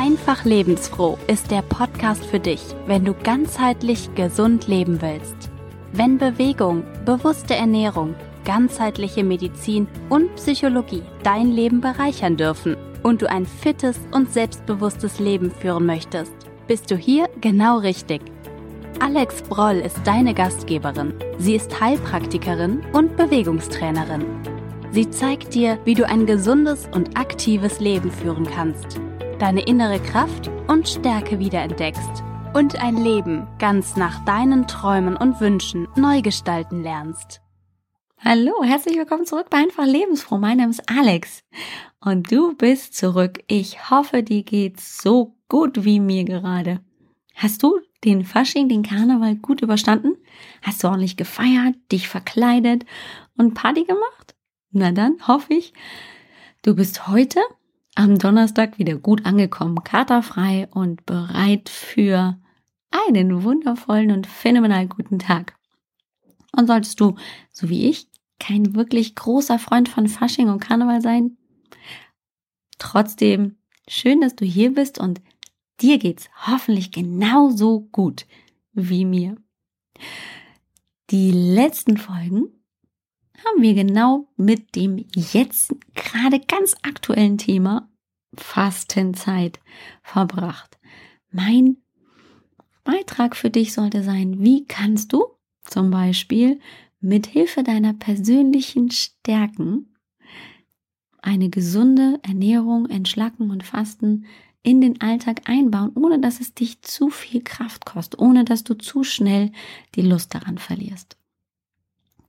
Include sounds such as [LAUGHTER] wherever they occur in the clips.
Einfach lebensfroh ist der Podcast für dich, wenn du ganzheitlich gesund leben willst. Wenn Bewegung, bewusste Ernährung, ganzheitliche Medizin und Psychologie dein Leben bereichern dürfen und du ein fittes und selbstbewusstes Leben führen möchtest, bist du hier genau richtig. Alex Broll ist deine Gastgeberin. Sie ist Heilpraktikerin und Bewegungstrainerin. Sie zeigt dir, wie du ein gesundes und aktives Leben führen kannst, deine innere Kraft und Stärke wiederentdeckst und ein Leben ganz nach deinen Träumen und Wünschen neu gestalten lernst. Hallo, herzlich willkommen zurück bei Einfach Lebensfroh. Mein Name ist Alex und du bist zurück. Ich hoffe, dir geht's so gut wie mir gerade. Hast du den Fasching, den Karneval gut überstanden? Hast du ordentlich gefeiert, dich verkleidet und Party gemacht? Na dann hoffe ich, du bist heute am Donnerstag wieder gut angekommen, katerfrei und bereit für einen wundervollen und phänomenal guten Tag. Und solltest du, so wie ich, kein wirklich großer Freund von Fasching und Karneval sein, trotzdem schön, dass du hier bist und dir geht's hoffentlich genauso gut wie mir. Die letzten Folgen haben wir genau mit dem jetzt gerade ganz aktuellen Thema Fastenzeit verbracht. Mein Beitrag für dich sollte sein, wie kannst du zum Beispiel mit Hilfe deiner persönlichen Stärken eine gesunde Ernährung, Entschlacken und Fasten in den Alltag einbauen, ohne dass es dich zu viel Kraft kostet, ohne dass du zu schnell die Lust daran verlierst.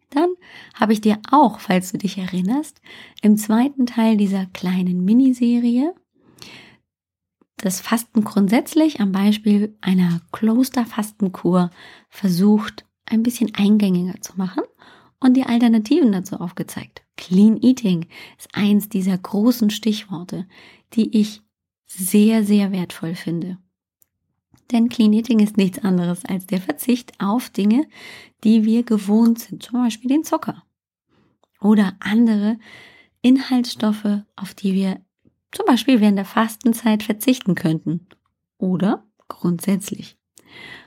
Dann habe ich dir auch, falls du dich erinnerst, im zweiten Teil dieser kleinen Miniserie das Fasten grundsätzlich am Beispiel einer Klosterfastenkur versucht, ein bisschen eingängiger zu machen und die Alternativen dazu aufgezeigt. Clean Eating ist eins dieser großen Stichworte, die ich sehr, sehr wertvoll finde. Denn Clean Eating ist nichts anderes als der Verzicht auf Dinge, die wir gewohnt sind, zum Beispiel den Zucker oder andere Inhaltsstoffe, auf die wir zum Beispiel während der Fastenzeit verzichten könnten oder grundsätzlich.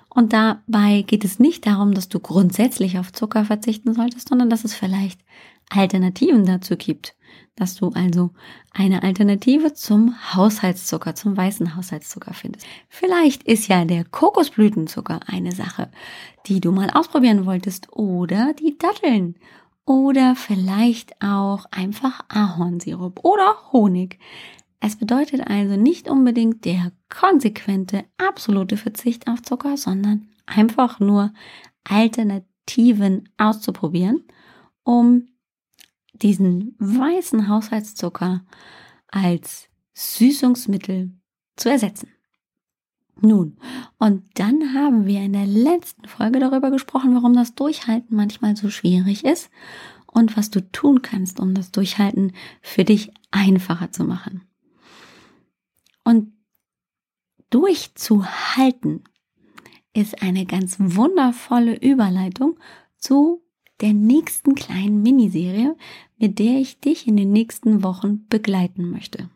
Und dabei geht es nicht darum, dass du grundsätzlich auf Zucker verzichten solltest, sondern dass es vielleicht Alternativen dazu gibt. Dass du also eine Alternative zum Haushaltszucker, zum weißen Haushaltszucker findest. Vielleicht ist ja der Kokosblütenzucker eine Sache, die du mal ausprobieren wolltest oder die Datteln oder vielleicht auch einfach Ahornsirup oder Honig. Es bedeutet also nicht unbedingt der konsequente, absolute Verzicht auf Zucker, sondern einfach nur Alternativen auszuprobieren, um diesen weißen Haushaltszucker als Süßungsmittel zu ersetzen. Nun, und dann haben wir in der letzten Folge darüber gesprochen, warum das Durchhalten manchmal so schwierig ist und was du tun kannst, um das Durchhalten für dich einfacher zu machen. Und durchzuhalten ist eine ganz wundervolle Überleitung zu der nächsten kleinen Miniserie, mit der ich dich in den nächsten Wochen begleiten möchte.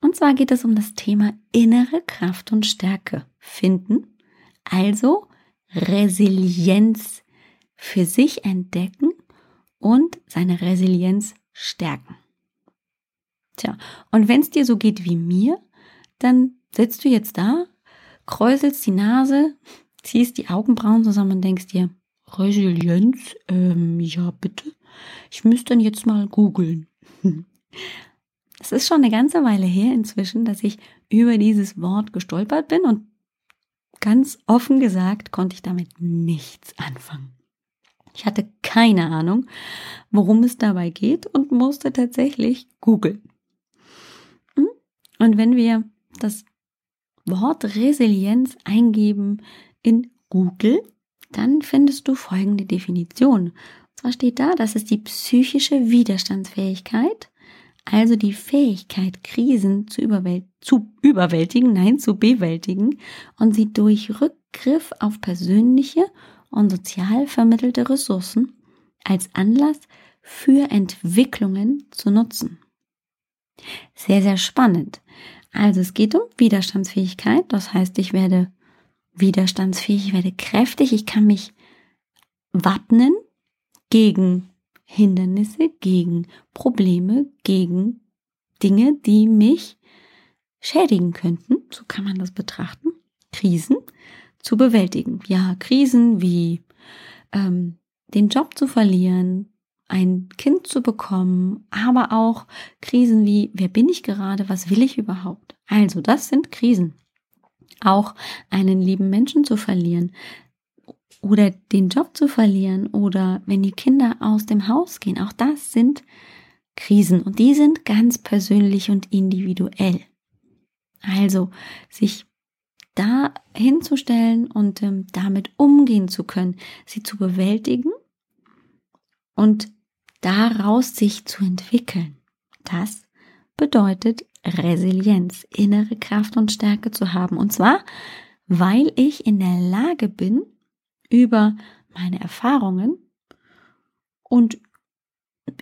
Und zwar geht es um das Thema innere Kraft und Stärke finden, also Resilienz für sich entdecken und seine Resilienz stärken. Tja, und wenn es dir so geht wie mir, dann sitzt du jetzt da, kräuselst die Nase, ziehst die Augenbrauen zusammen und denkst dir, Resilienz, ähm, ja bitte, ich müsste dann jetzt mal googeln. [LAUGHS] Es ist schon eine ganze Weile her inzwischen, dass ich über dieses Wort gestolpert bin und ganz offen gesagt konnte ich damit nichts anfangen. Ich hatte keine Ahnung, worum es dabei geht und musste tatsächlich googeln. Und wenn wir das Wort Resilienz eingeben in Google, dann findest du folgende Definition. Und zwar steht da, das ist die psychische Widerstandsfähigkeit, also die Fähigkeit, Krisen zu, überwält zu überwältigen, nein, zu bewältigen und sie durch Rückgriff auf persönliche und sozial vermittelte Ressourcen als Anlass für Entwicklungen zu nutzen. Sehr, sehr spannend. Also es geht um Widerstandsfähigkeit. Das heißt, ich werde widerstandsfähig, ich werde kräftig, ich kann mich wappnen gegen Hindernisse, gegen Probleme, gegen Dinge, die mich schädigen könnten. So kann man das betrachten. Krisen zu bewältigen. Ja, Krisen wie ähm, den Job zu verlieren, ein Kind zu bekommen, aber auch Krisen wie, wer bin ich gerade, was will ich überhaupt? Also, das sind Krisen. Auch einen lieben Menschen zu verlieren oder den Job zu verlieren oder wenn die Kinder aus dem Haus gehen, auch das sind Krisen und die sind ganz persönlich und individuell. Also, sich da hinzustellen und ähm, damit umgehen zu können, sie zu bewältigen und daraus sich zu entwickeln. Das bedeutet Resilienz, innere Kraft und Stärke zu haben. Und zwar, weil ich in der Lage bin, über meine Erfahrungen und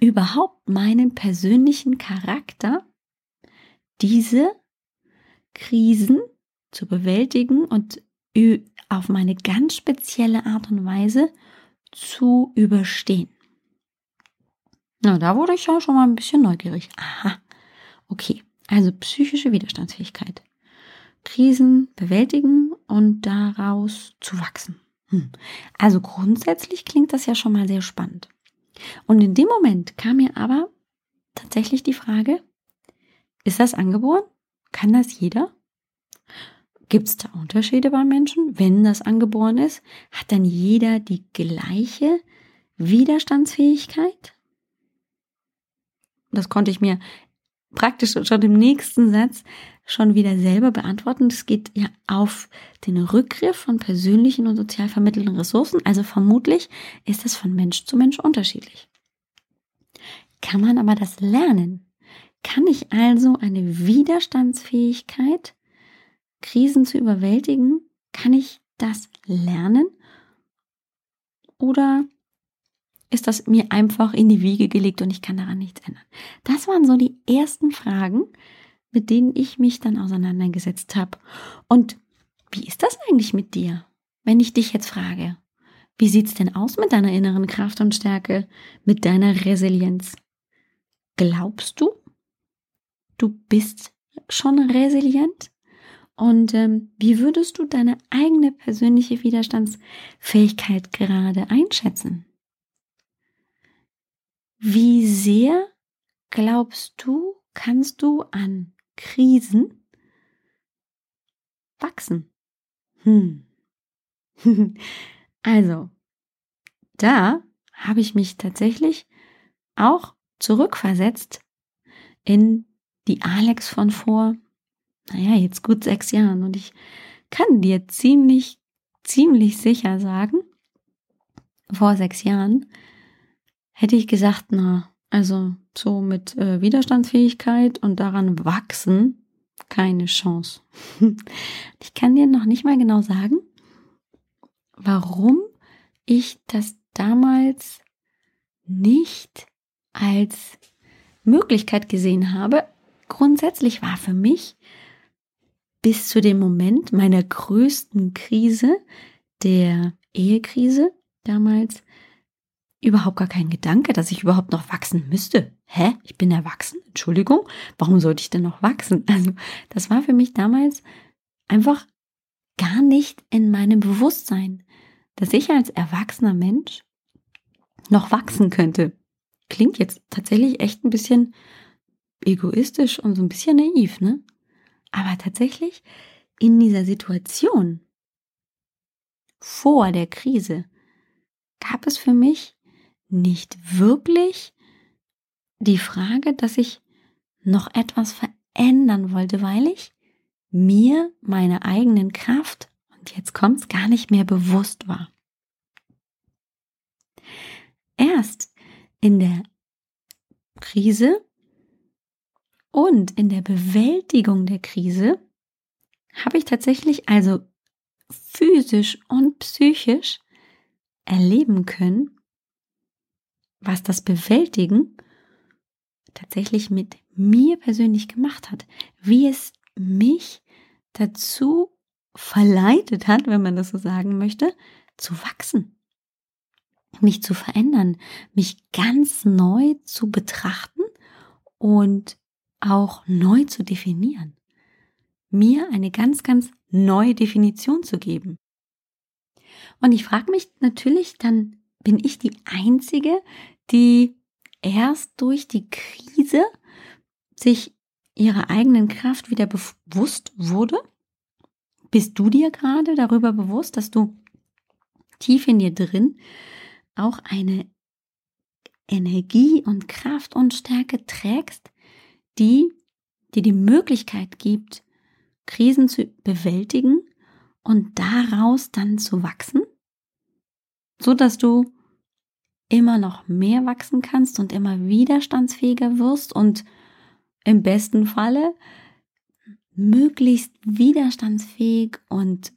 überhaupt meinen persönlichen Charakter diese Krisen zu bewältigen und auf meine ganz spezielle Art und Weise zu überstehen. Na, da wurde ich ja schon mal ein bisschen neugierig. Aha. Okay, also psychische Widerstandsfähigkeit. Krisen bewältigen und daraus zu wachsen. Hm. Also grundsätzlich klingt das ja schon mal sehr spannend. Und in dem Moment kam mir aber tatsächlich die Frage, ist das angeboren? Kann das jeder? Gibt es da Unterschiede bei Menschen? Wenn das angeboren ist, hat dann jeder die gleiche Widerstandsfähigkeit? Das konnte ich mir praktisch schon im nächsten Satz schon wieder selber beantworten. Das geht ja auf den Rückgriff von persönlichen und sozial vermittelten Ressourcen. Also vermutlich ist das von Mensch zu Mensch unterschiedlich. Kann man aber das lernen? Kann ich also eine Widerstandsfähigkeit, Krisen zu überwältigen, kann ich das lernen? Oder ist das mir einfach in die Wiege gelegt und ich kann daran nichts ändern. Das waren so die ersten Fragen, mit denen ich mich dann auseinandergesetzt habe. Und wie ist das eigentlich mit dir? Wenn ich dich jetzt frage, wie sieht's denn aus mit deiner inneren Kraft und Stärke, mit deiner Resilienz? Glaubst du, du bist schon resilient? Und ähm, wie würdest du deine eigene persönliche Widerstandsfähigkeit gerade einschätzen? Wie sehr glaubst du, kannst du an Krisen wachsen? Hm. [LAUGHS] also, da habe ich mich tatsächlich auch zurückversetzt in die Alex von vor, naja, jetzt gut sechs Jahren. Und ich kann dir ziemlich, ziemlich sicher sagen, vor sechs Jahren hätte ich gesagt, na, also so mit äh, Widerstandsfähigkeit und daran wachsen, keine Chance. [LAUGHS] ich kann dir noch nicht mal genau sagen, warum ich das damals nicht als Möglichkeit gesehen habe. Grundsätzlich war für mich bis zu dem Moment meiner größten Krise, der Ehekrise damals, überhaupt gar kein Gedanke, dass ich überhaupt noch wachsen müsste. Hä? Ich bin erwachsen? Entschuldigung? Warum sollte ich denn noch wachsen? [LAUGHS] Also, das war für mich damals einfach gar nicht in meinem Bewusstsein, dass ich als erwachsener Mensch noch wachsen könnte. Klingt jetzt tatsächlich echt ein bisschen egoistisch und so ein bisschen naiv, ne? Aber tatsächlich in dieser Situation vor der Krise gab es für mich nicht wirklich die Frage, dass ich noch etwas verändern wollte, weil ich mir meine eigenen Kraft, und jetzt kommt's, gar nicht mehr bewusst war. Erst in der Krise und in der Bewältigung der Krise habe ich tatsächlich also physisch und psychisch erleben können, was das Bewältigen tatsächlich mit mir persönlich gemacht hat, wie es mich dazu verleitet hat, wenn man das so sagen möchte, zu wachsen, mich zu verändern, mich ganz neu zu betrachten und auch neu zu definieren. Mir eine ganz, ganz neue Definition zu geben. Und ich frage mich natürlich, dann bin ich die Einzige, die erst durch die Krise sich ihrer eigenen Kraft wieder bewusst wurde? Bist du dir gerade darüber bewusst, dass du tief in dir drin auch eine Energie und Kraft und Stärke trägst, die dir die Möglichkeit gibt, Krisen zu bewältigen und daraus dann zu wachsen, so dass du immer noch mehr wachsen kannst und immer widerstandsfähiger wirst und im besten Falle möglichst widerstandsfähig und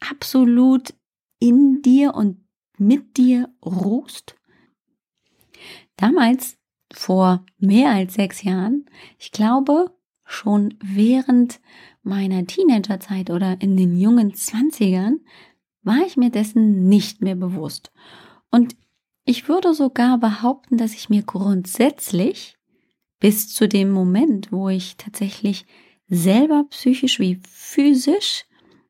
absolut in dir und mit dir ruhst. Damals, vor mehr als sechs Jahren, ich glaube schon während meiner Teenagerzeit oder in den jungen Zwanzigern, war ich mir dessen nicht mehr bewusst. Und ich würde sogar behaupten, dass ich mir grundsätzlich bis zu dem Moment, wo ich tatsächlich selber psychisch wie physisch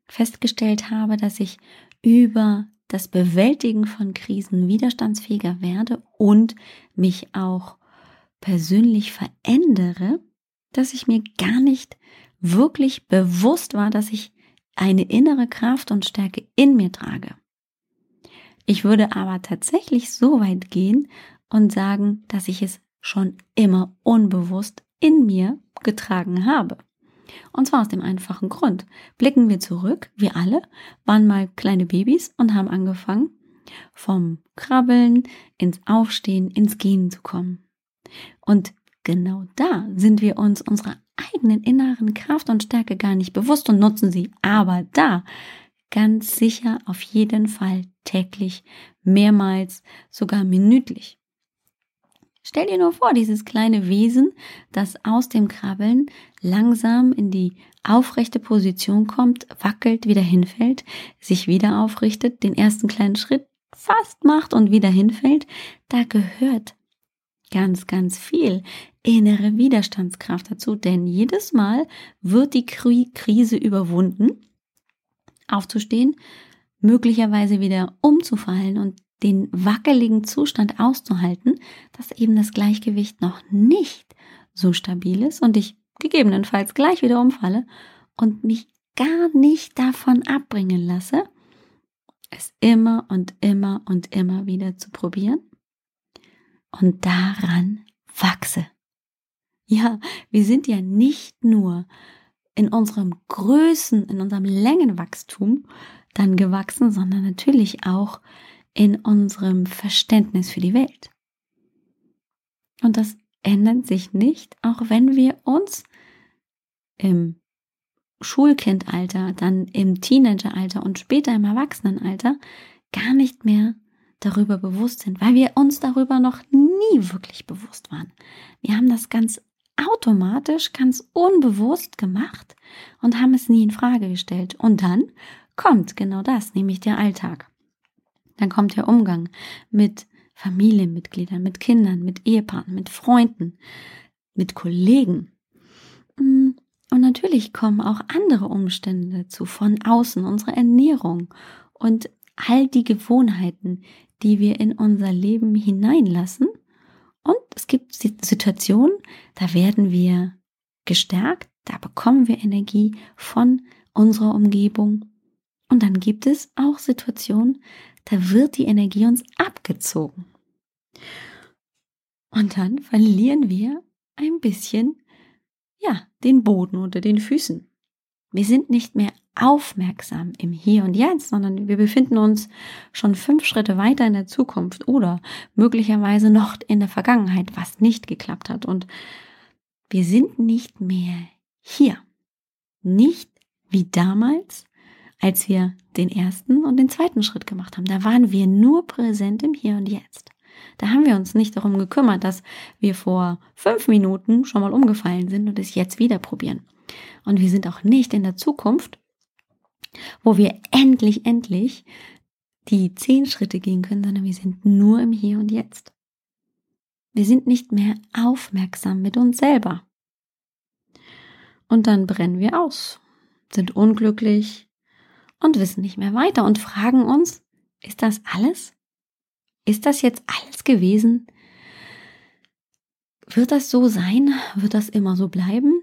festgestellt habe, dass ich über das Bewältigen von Krisen widerstandsfähiger werde und mich auch persönlich verändere, dass ich mir gar nicht wirklich bewusst war, dass ich eine innere Kraft und Stärke in mir trage. Ich würde aber tatsächlich so weit gehen und sagen, dass ich es schon immer unbewusst in mir getragen habe. Und zwar aus dem einfachen Grund. Blicken wir zurück, wir alle waren mal kleine Babys und haben angefangen, vom Krabbeln ins Aufstehen, ins Gehen zu kommen. Und genau da sind wir uns unserer eigenen inneren Kraft und Stärke gar nicht bewusst und nutzen sie. Aber da ganz sicher auf jeden Fall täglich, mehrmals, sogar minütlich. Stell dir nur vor, dieses kleine Wesen, das aus dem Krabbeln langsam in die aufrechte Position kommt, wackelt, wieder hinfällt, sich wieder aufrichtet, den ersten kleinen Schritt fast macht und wieder hinfällt, da gehört ganz, ganz viel innere Widerstandskraft dazu, denn jedes Mal wird die Krise überwunden, aufzustehen, möglicherweise wieder umzufallen und den wackeligen Zustand auszuhalten, dass eben das Gleichgewicht noch nicht so stabil ist und ich gegebenenfalls gleich wieder umfalle und mich gar nicht davon abbringen lasse, es immer und immer und immer wieder zu probieren und daran wachse. Ja, wir sind ja nicht nur in unserem Größen, in unserem Längenwachstum dann gewachsen, sondern natürlich auch in unserem Verständnis für die Welt. Und das ändert sich nicht, auch wenn wir uns im Schulkindalter, dann im Teenageralter und später im Erwachsenenalter gar nicht mehr darüber bewusst sind, weil wir uns darüber noch nie wirklich bewusst waren. Wir haben das ganz automatisch, ganz unbewusst gemacht und haben es nie in Frage gestellt. Und dann kommt genau das, nämlich der Alltag. Dann kommt der Umgang mit Familienmitgliedern, mit Kindern, mit Ehepartnern, mit Freunden, mit Kollegen. Mm, und natürlich kommen auch andere Umstände dazu, von außen, unsere Ernährung und all die Gewohnheiten, die wir in unser Leben hineinlassen. Und es gibt Situationen, da werden wir gestärkt, da bekommen wir Energie von unserer Umgebung. Und dann gibt es auch Situationen, da wird die Energie uns abgezogen. Und dann verlieren wir ein bisschen, ja, den Boden unter den Füßen. Wir sind nicht mehr aufmerksam im Hier und Jetzt, sondern wir befinden uns schon fünf Schritte weiter in der Zukunft oder möglicherweise noch in der Vergangenheit, was nicht geklappt hat. Und wir sind nicht mehr hier. Nicht wie damals, als wir den ersten und den zweiten Schritt gemacht haben. Da waren wir nur präsent im Hier und Jetzt. Da haben wir uns nicht darum gekümmert, dass wir vor fünf Minuten schon mal umgefallen sind und es jetzt wieder probieren. und wir sind auch nicht in der Zukunft, wo wir endlich, endlich die zehn Schritte gehen können, sondern wir sind nur im Hier und Jetzt. Wir sind nicht mehr aufmerksam mit uns selber. Und dann brennen wir aus, sind unglücklich und wissen nicht mehr weiter und fragen uns, ist das alles? Ist das jetzt alles gewesen? Wird das so sein? Wird das immer so bleiben?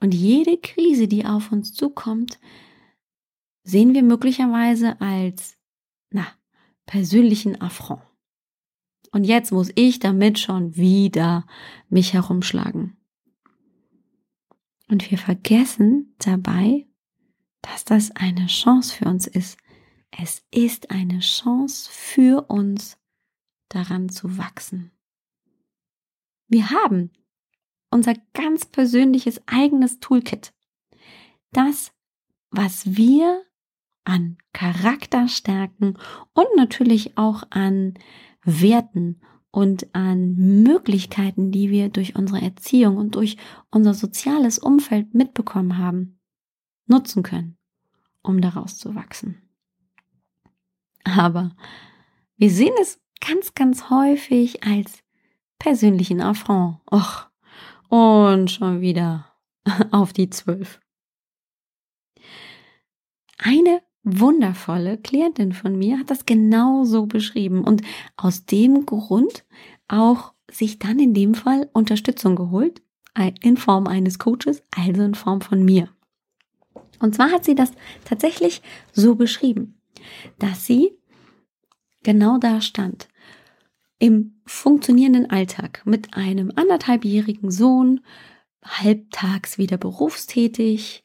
Und jede Krise, die auf uns zukommt, sehen wir möglicherweise als, na, persönlichen Affront. Und jetzt muss ich damit schon wieder mich herumschlagen. Und wir vergessen dabei, dass das eine Chance für uns ist. Es ist eine Chance für uns, daran zu wachsen. Wir haben unser ganz persönliches eigenes Toolkit. Das, was wir an Charakterstärken und natürlich auch an Werten und an Möglichkeiten, die wir durch unsere Erziehung und durch unser soziales Umfeld mitbekommen haben, nutzen können, um daraus zu wachsen. Aber wir sehen es ganz, ganz häufig als persönlichen Affront. Och, und schon wieder [LAUGHS] auf die zwölf. Eine wundervolle Klientin von mir hat das genau so beschrieben und aus dem Grund auch sich dann in dem Fall Unterstützung geholt, in Form eines Coaches, also in Form von mir. Und zwar hat sie das tatsächlich so beschrieben, dass sie genau da stand, im funktionierenden Alltag mit einem anderthalbjährigen Sohn, halbtags wieder berufstätig,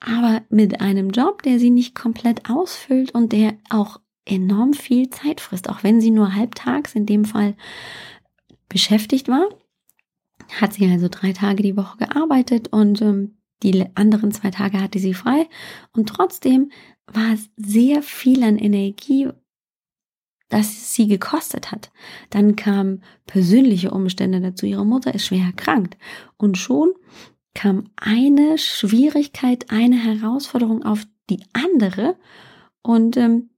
aber mit einem Job, der sie nicht komplett ausfüllt und der auch enorm viel Zeit frisst, auch wenn sie nur halbtags in dem Fall beschäftigt war, hat sie also drei Tage die Woche gearbeitet und ähm, die anderen zwei Tage hatte sie frei und trotzdem war es sehr viel an Energie, das sie gekostet hat. Dann kamen persönliche Umstände dazu. Ihre Mutter ist schwer erkrankt und schon kam eine Schwierigkeit, eine Herausforderung auf die andere und ähm,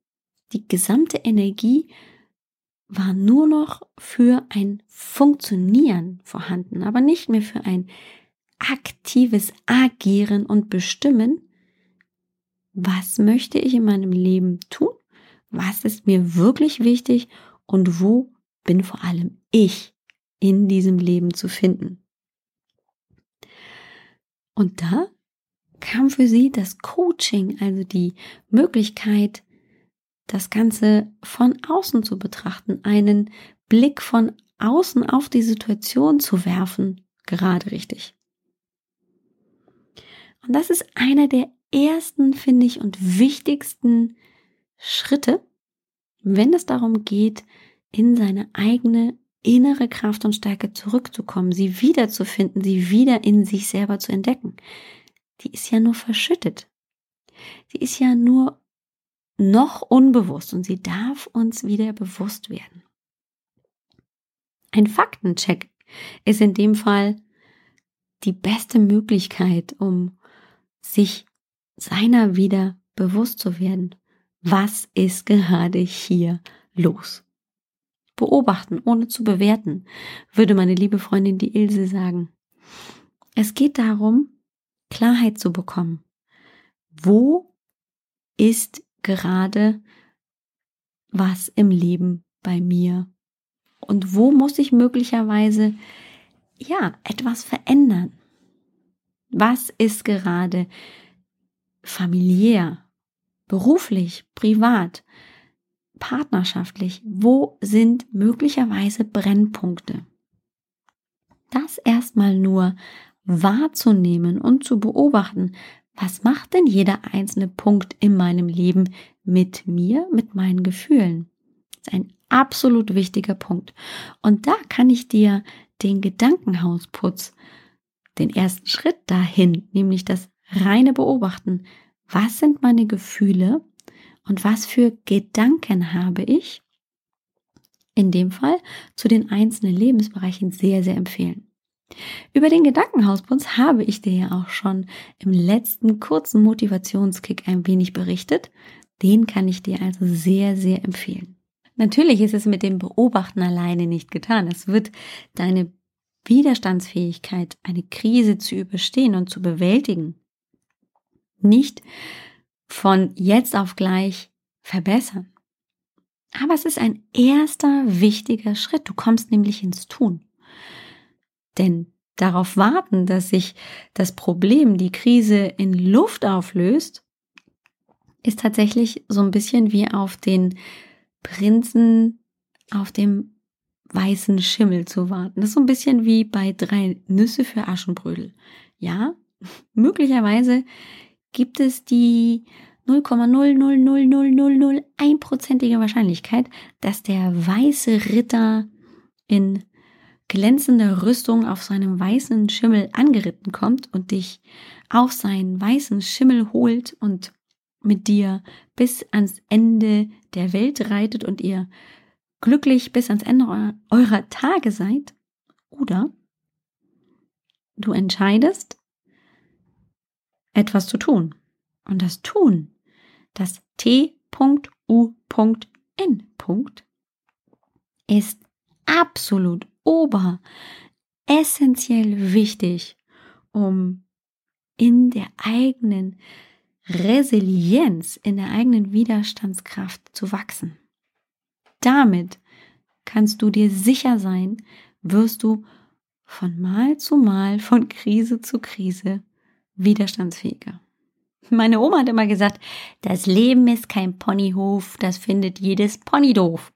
die gesamte Energie war nur noch für ein Funktionieren vorhanden, aber nicht mehr für ein aktives Agieren und Bestimmen. Was möchte ich in meinem Leben tun? Was ist mir wirklich wichtig? Und wo bin vor allem ich in diesem Leben zu finden? Und da kam für sie das Coaching, also die Möglichkeit, das Ganze von außen zu betrachten, einen Blick von außen auf die Situation zu werfen, gerade richtig. Und das ist einer der ersten, finde ich, und wichtigsten Schritte, wenn es darum geht, in seine eigene innere Kraft und Stärke zurückzukommen, sie wiederzufinden, sie wieder in sich selber zu entdecken. Die ist ja nur verschüttet. Sie ist ja nur noch unbewusst und sie darf uns wieder bewusst werden. Ein Faktencheck ist in dem Fall die beste Möglichkeit, um sich seiner wieder bewusst zu werden. Was ist gerade hier los? Beobachten, ohne zu bewerten, würde meine liebe Freundin die Ilse sagen. Es geht darum, Klarheit zu bekommen. Wo ist gerade was im Leben bei mir? Und wo muss ich möglicherweise, ja, etwas verändern? Was ist gerade familiär, beruflich, privat? Partnerschaftlich, wo sind möglicherweise Brennpunkte? Das erstmal nur wahrzunehmen und zu beobachten, was macht denn jeder einzelne Punkt in meinem Leben mit mir, mit meinen Gefühlen? Das ist ein absolut wichtiger Punkt. Und da kann ich dir den Gedankenhausputz, den ersten Schritt dahin, nämlich das reine Beobachten, was sind meine Gefühle, und was für Gedanken habe ich, in dem Fall zu den einzelnen Lebensbereichen sehr, sehr empfehlen. Über den Gedankenhausputz habe ich dir ja auch schon im letzten kurzen Motivationskick ein wenig berichtet. Den kann ich dir also sehr, sehr empfehlen. Natürlich ist es mit dem Beobachten alleine nicht getan. Es wird deine Widerstandsfähigkeit, eine Krise zu überstehen und zu bewältigen, nicht von jetzt auf gleich verbessern. Aber es ist ein erster wichtiger Schritt. Du kommst nämlich ins Tun. Denn darauf warten, dass sich das Problem, die Krise in Luft auflöst, ist tatsächlich so ein bisschen wie auf den Prinzen auf dem weißen Schimmel zu warten. Das ist so ein bisschen wie bei drei Nüsse für Aschenbrödel. Ja, [LAUGHS] möglicherweise gibt es die 0,0000001-prozentige Wahrscheinlichkeit, dass der weiße Ritter in glänzender Rüstung auf seinem weißen Schimmel angeritten kommt und dich auf seinen weißen Schimmel holt und mit dir bis ans Ende der Welt reitet und ihr glücklich bis ans Ende eurer Tage seid. Oder du entscheidest, etwas zu tun. Und das Tun, das T.U.N. ist absolut ober essentiell wichtig, um in der eigenen Resilienz, in der eigenen Widerstandskraft zu wachsen. Damit kannst du dir sicher sein, wirst du von Mal zu Mal, von Krise zu Krise widerstandsfähiger. Meine Oma hat immer gesagt, das Leben ist kein Ponyhof, das findet jedes Pony doof.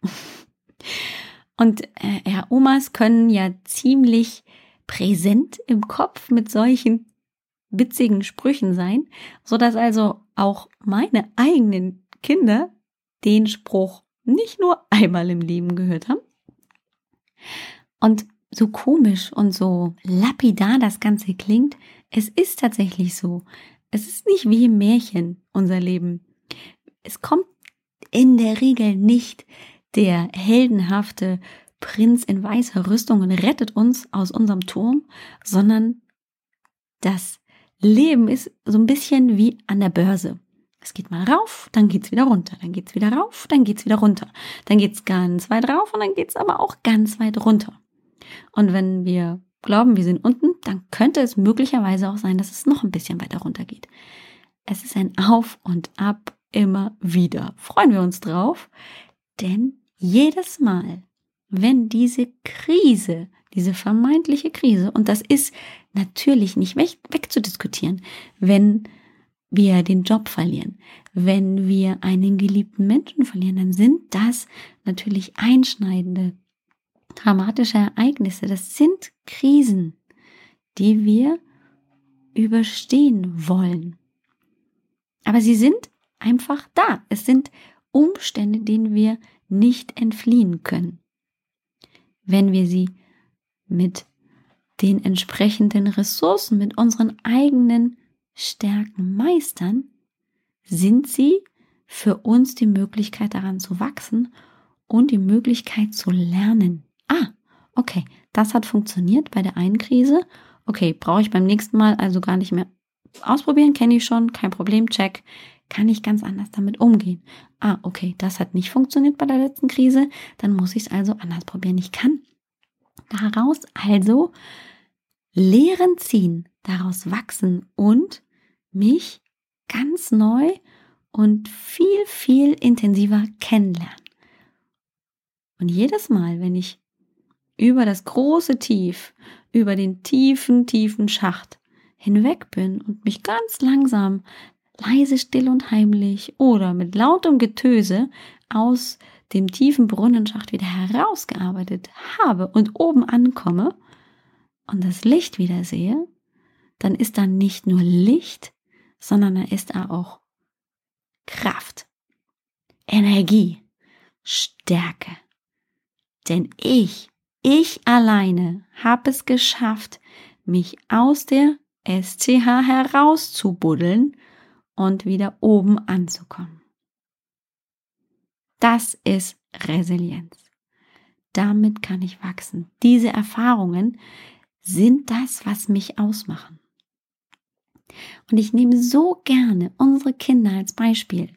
Und äh, ja, Omas können ja ziemlich präsent im Kopf mit solchen witzigen Sprüchen sein, so dass also auch meine eigenen Kinder den Spruch nicht nur einmal im Leben gehört haben. Und so komisch und so lapidar das Ganze klingt, es ist tatsächlich so. Es ist nicht wie im Märchen unser Leben. Es kommt in der Regel nicht der heldenhafte Prinz in weißer Rüstung und rettet uns aus unserem Turm, sondern das Leben ist so ein bisschen wie an der Börse. Es geht mal rauf, dann geht's wieder runter, dann geht's wieder rauf, dann geht's wieder runter. Dann geht's ganz weit rauf und dann geht's aber auch ganz weit runter. Und wenn wir glauben, wir sind unten, dann könnte es möglicherweise auch sein, dass es noch ein bisschen weiter runter geht. Es ist ein Auf und Ab immer wieder. Freuen wir uns drauf, denn jedes Mal, wenn diese Krise, diese vermeintliche Krise, und das ist natürlich nicht weg, wegzudiskutieren, wenn wir den Job verlieren, wenn wir einen geliebten Menschen verlieren, dann sind das natürlich einschneidende, dramatische Ereignisse. Das sind Krisen, die wir überstehen wollen. Aber sie sind einfach da. Es sind Umstände, denen wir nicht entfliehen können wenn wir sie mit den entsprechenden Ressourcen, mit unseren eigenen Stärken meistern, sind sie für uns die Möglichkeit daran zu wachsen und die Möglichkeit zu lernen. Okay, das hat funktioniert bei der einen Krise. Okay, brauche ich beim nächsten Mal also gar nicht mehr ausprobieren, kenne ich schon, kein Problem, check kann ich ganz anders damit umgehen. Ah, okay, das hat nicht funktioniert bei der letzten Krise, dann muss ich es also anders probieren. Ich kann daraus also Lehren ziehen, daraus wachsen und mich ganz neu und viel, viel intensiver kennenlernen. Und jedes Mal, wenn ich über das große Tief, über den tiefen, tiefen Schacht hinweg bin und mich ganz langsam leise, still und heimlich oder mit lautem Getöse aus dem tiefen Brunnenschacht wieder herausgearbeitet habe und oben ankomme und das Licht wieder sehe, dann ist da nicht nur Licht, sondern da ist da auch Kraft, Energie, Stärke. Denn ich, ich alleine habe es geschafft, mich aus der SCH herauszubuddeln und wieder oben anzukommen. Das ist Resilienz. Damit kann ich wachsen. Diese Erfahrungen sind das, was mich ausmachen. Und ich nehme so gerne unsere Kinder als Beispiel.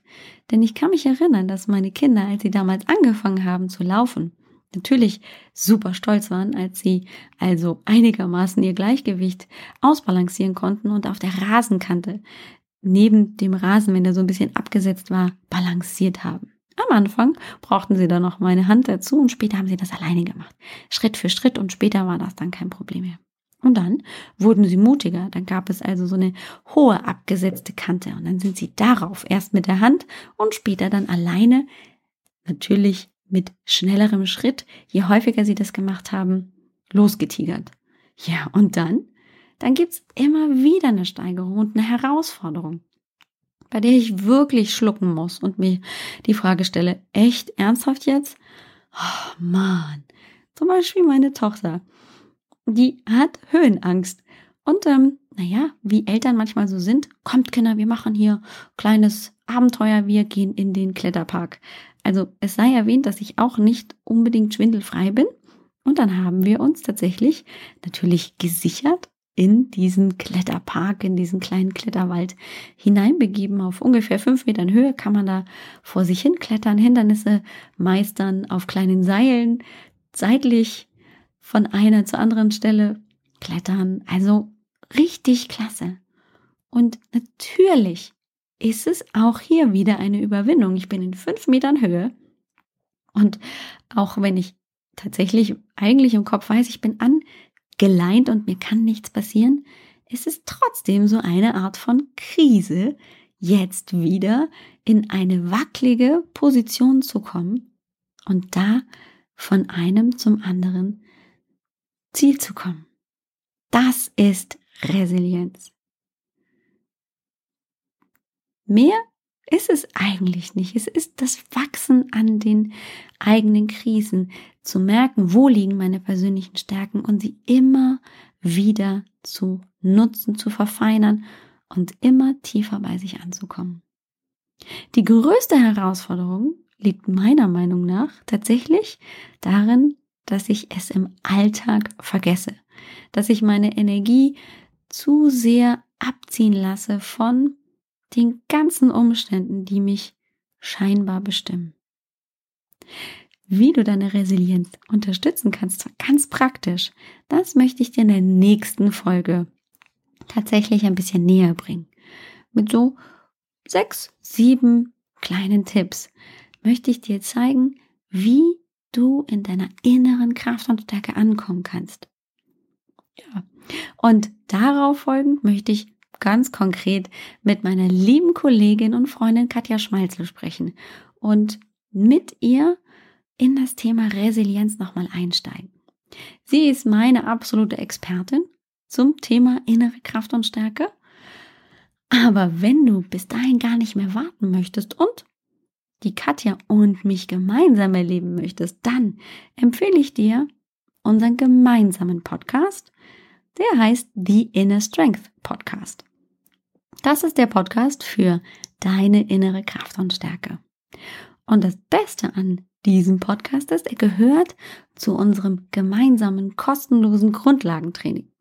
Denn ich kann mich erinnern, dass meine Kinder, als sie damals angefangen haben zu laufen, natürlich super stolz waren, als sie also einigermaßen ihr Gleichgewicht ausbalancieren konnten und auf der Rasenkante neben dem Rasen, wenn der so ein bisschen abgesetzt war, balanciert haben. Am Anfang brauchten sie dann noch meine Hand dazu und später haben sie das alleine gemacht. Schritt für Schritt und später war das dann kein Problem mehr. Und dann wurden sie mutiger. Dann gab es also so eine hohe abgesetzte Kante und dann sind sie darauf erst mit der Hand und später dann alleine, natürlich mit schnellerem Schritt, je häufiger sie das gemacht haben, losgetigert. Ja, und dann? Dann gibt's immer wieder eine Steigerung und eine Herausforderung, bei der ich wirklich schlucken muss und mir die Frage stelle, echt ernsthaft jetzt? Oh, Mann. Zum Beispiel meine Tochter die hat Höhenangst. Und ähm, naja, wie Eltern manchmal so sind, kommt Kinder, wir machen hier kleines Abenteuer, wir gehen in den Kletterpark. Also es sei erwähnt, dass ich auch nicht unbedingt schwindelfrei bin. Und dann haben wir uns tatsächlich natürlich gesichert in diesen Kletterpark, in diesen kleinen Kletterwald hineinbegeben. Auf ungefähr fünf Metern Höhe kann man da vor sich hin klettern, Hindernisse meistern auf kleinen Seilen, seitlich von einer zur anderen Stelle klettern. Also richtig klasse. Und natürlich ist es auch hier wieder eine Überwindung. Ich bin in fünf Metern Höhe. Und auch wenn ich tatsächlich eigentlich im Kopf weiß, ich bin angeleint und mir kann nichts passieren, ist es trotzdem so eine Art von Krise, jetzt wieder in eine wackelige Position zu kommen und da von einem zum anderen Ziel zu kommen. Das ist Resilienz. Mehr ist es eigentlich nicht. Es ist das Wachsen an den eigenen Krisen, zu merken, wo liegen meine persönlichen Stärken und sie immer wieder zu nutzen, zu verfeinern und immer tiefer bei sich anzukommen. Die größte Herausforderung liegt meiner Meinung nach tatsächlich darin, dass ich es im Alltag vergesse, dass ich meine Energie zu sehr abziehen lasse von den ganzen Umständen, die mich scheinbar bestimmen. Wie du deine Resilienz unterstützen kannst, ganz praktisch, das möchte ich dir in der nächsten Folge tatsächlich ein bisschen näher bringen. Mit so sechs, sieben kleinen Tipps möchte ich dir zeigen, wie du in deiner inneren Kraft und Stärke ankommen kannst. Ja. Und darauf folgend möchte ich ganz konkret mit meiner lieben Kollegin und Freundin Katja Schmalzl sprechen und mit ihr in das Thema Resilienz nochmal einsteigen. Sie ist meine absolute Expertin zum Thema innere Kraft und Stärke. Aber wenn du bis dahin gar nicht mehr warten möchtest und die Katja und mich gemeinsam erleben möchtest, dann empfehle ich dir unseren gemeinsamen Podcast. Der heißt The Inner Strength Podcast. Das ist der Podcast für deine innere Kraft und Stärke. Und das Beste an diesem Podcast ist, er gehört zu unserem gemeinsamen kostenlosen Grundlagentraining.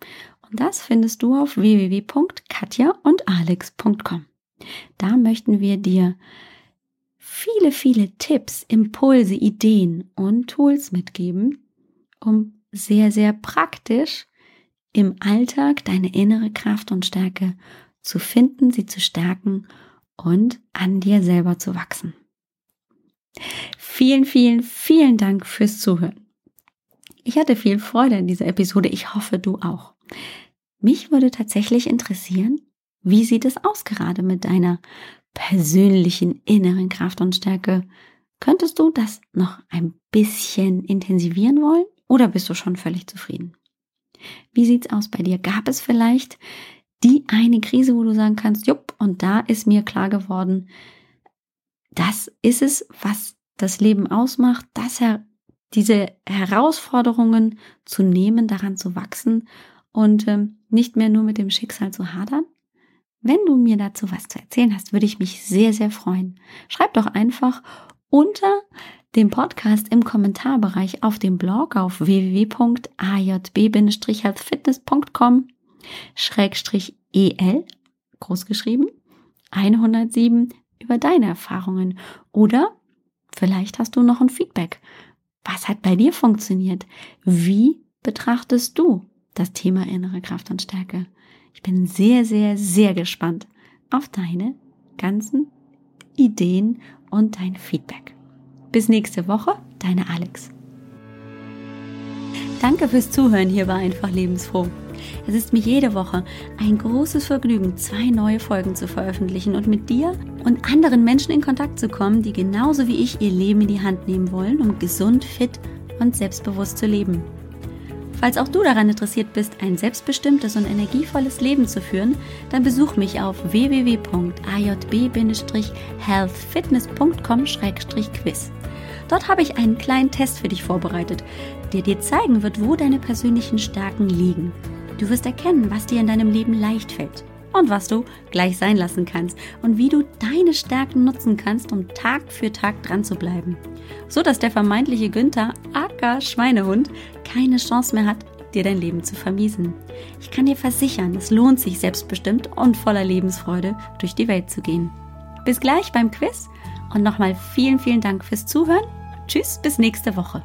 Und das findest du auf www.katjaundalex.com. Da möchten wir dir viele, viele Tipps, Impulse, Ideen und Tools mitgeben, um sehr, sehr praktisch im Alltag deine innere Kraft und Stärke zu finden, sie zu stärken und an dir selber zu wachsen. Vielen, vielen, vielen Dank fürs Zuhören. Ich hatte viel Freude in dieser Episode. Ich hoffe, du auch. Mich würde tatsächlich interessieren, wie sieht es aus gerade mit deiner persönlichen inneren Kraft und Stärke. Könntest du das noch ein bisschen intensivieren wollen oder bist du schon völlig zufrieden? Wie sieht's aus bei dir? Gab es vielleicht die eine Krise, wo du sagen kannst, jupp, und da ist mir klar geworden, das ist es, was das Leben ausmacht, dass er diese Herausforderungen zu nehmen, daran zu wachsen und ähm, nicht mehr nur mit dem Schicksal zu hadern? Wenn du mir dazu was zu erzählen hast, würde ich mich sehr, sehr freuen. Schreib doch einfach unter den Podcast im Kommentarbereich auf dem Blog auf www.ajb-healthfitness.com Schrägstrich EL, großgeschrieben, 107 über deine Erfahrungen oder vielleicht hast du noch ein Feedback. Was hat bei dir funktioniert? Wie betrachtest du das Thema innere Kraft und Stärke? Ich bin sehr, sehr, sehr gespannt auf deine ganzen Ideen und dein Feedback. Bis nächste Woche, deine Alex. Danke fürs Zuhören hier bei Einfach Lebensfroh. Es ist mir jede Woche ein großes Vergnügen, zwei neue Folgen zu veröffentlichen und mit dir und anderen Menschen in Kontakt zu kommen, die genauso wie ich ihr Leben in die Hand nehmen wollen, um gesund, fit und selbstbewusst zu leben. Falls auch du daran interessiert bist, ein selbstbestimmtes und energievolles Leben zu führen, dann besuch mich auf www.ajb-healthfitness.com-quiz. Dort habe ich einen kleinen Test für dich vorbereitet, der dir zeigen wird, wo deine persönlichen Stärken liegen. Du wirst erkennen, was dir in deinem Leben leicht fällt und was du gleich sein lassen kannst und wie du deine Stärken nutzen kannst, um Tag für Tag dran zu bleiben. So dass der vermeintliche Günther, aka Schweinehund, keine Chance mehr hat, dir dein Leben zu vermiesen. Ich kann dir versichern, es lohnt sich selbstbestimmt und voller Lebensfreude durch die Welt zu gehen. Bis gleich beim Quiz und nochmal vielen, vielen Dank fürs Zuhören. Tschüss, bis nächste Woche.